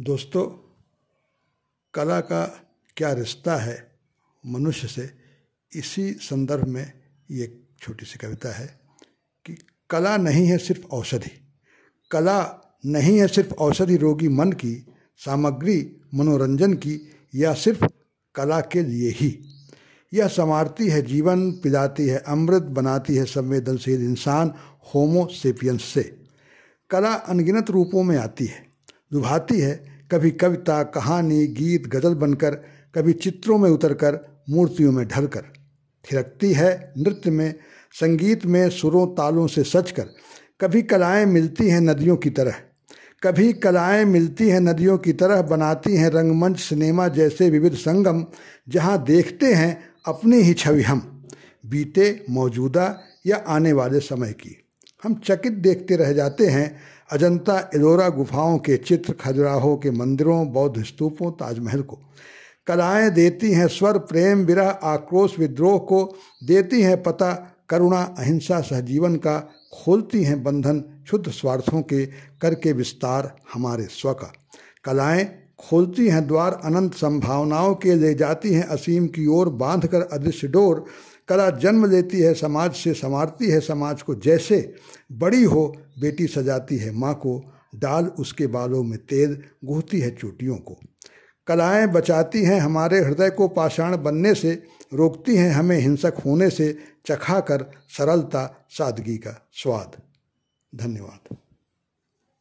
दोस्तों, कला का क्या रिश्ता है मनुष्य से? इसी संदर्भ में ये छोटी सी कविता है कि कला नहीं है सिर्फ़ औषधि। कला नहीं है सिर्फ़ औषधि रोगी मन की, सामग्री, मनोरंजन की, या सिर्फ़ कला के लिए ही। यह संवारती है जीवन, पिलाती है अमृत, बनाती है संवेदनशील इंसान, होमो सेपियंस से। कला अनगिनत रूपों में आती है, लुभाती है कभी कविता, कहानी, गीत, गज़ल बनकर, कभी चित्रों में उतरकर, मूर्तियों में ढलकर। थिरकती है नृत्य में, संगीत में सुरों तालों से सचकर कभी कलाएँ मिलती हैं नदियों की तरह। कभी कलाएँ मिलती हैं नदियों की तरह, बनाती हैं रंगमंच सिनेमा जैसे विविध संगम, जहाँ देखते हैं अपनी ही छवि हम। बीते, मौजूदा या आने वाले समय की। हम चकित देखते रह जाते हैं अजंता एलोरा गुफाओं के चित्र खजुराहो के मंदिरों, बौद्ध स्तूपों, ताजमहल को। कलाएँ देती हैं स्वर, प्रेम, विरह, आक्रोश, विद्रोह को। देती हैं पता, करुणा, अहिंसा, सहजीवन का। खोलती हैं बंधन, शुद्ध स्वार्थों के करके विस्तार हमारे स्व का। कलाएँ खोलती हैं द्वार, अनंत संभावनाओं के ले जाती हैं असीम की ओर बाँध कर अदृश्य डोर। कला जन्म लेती है, समाज से संवारती है, समाज को जैसे बड़ी हो, बेटी सजाती है। माँ को डाल उसके बालों में तेल गुहती है चोटियों को। कलाएँ बचाती हैं हमारे हृदय को पाषाण बनने से, रोकती हैं हमें हिंसक होने से, चखा कर सरलता सादगी का स्वाद। धन्यवाद।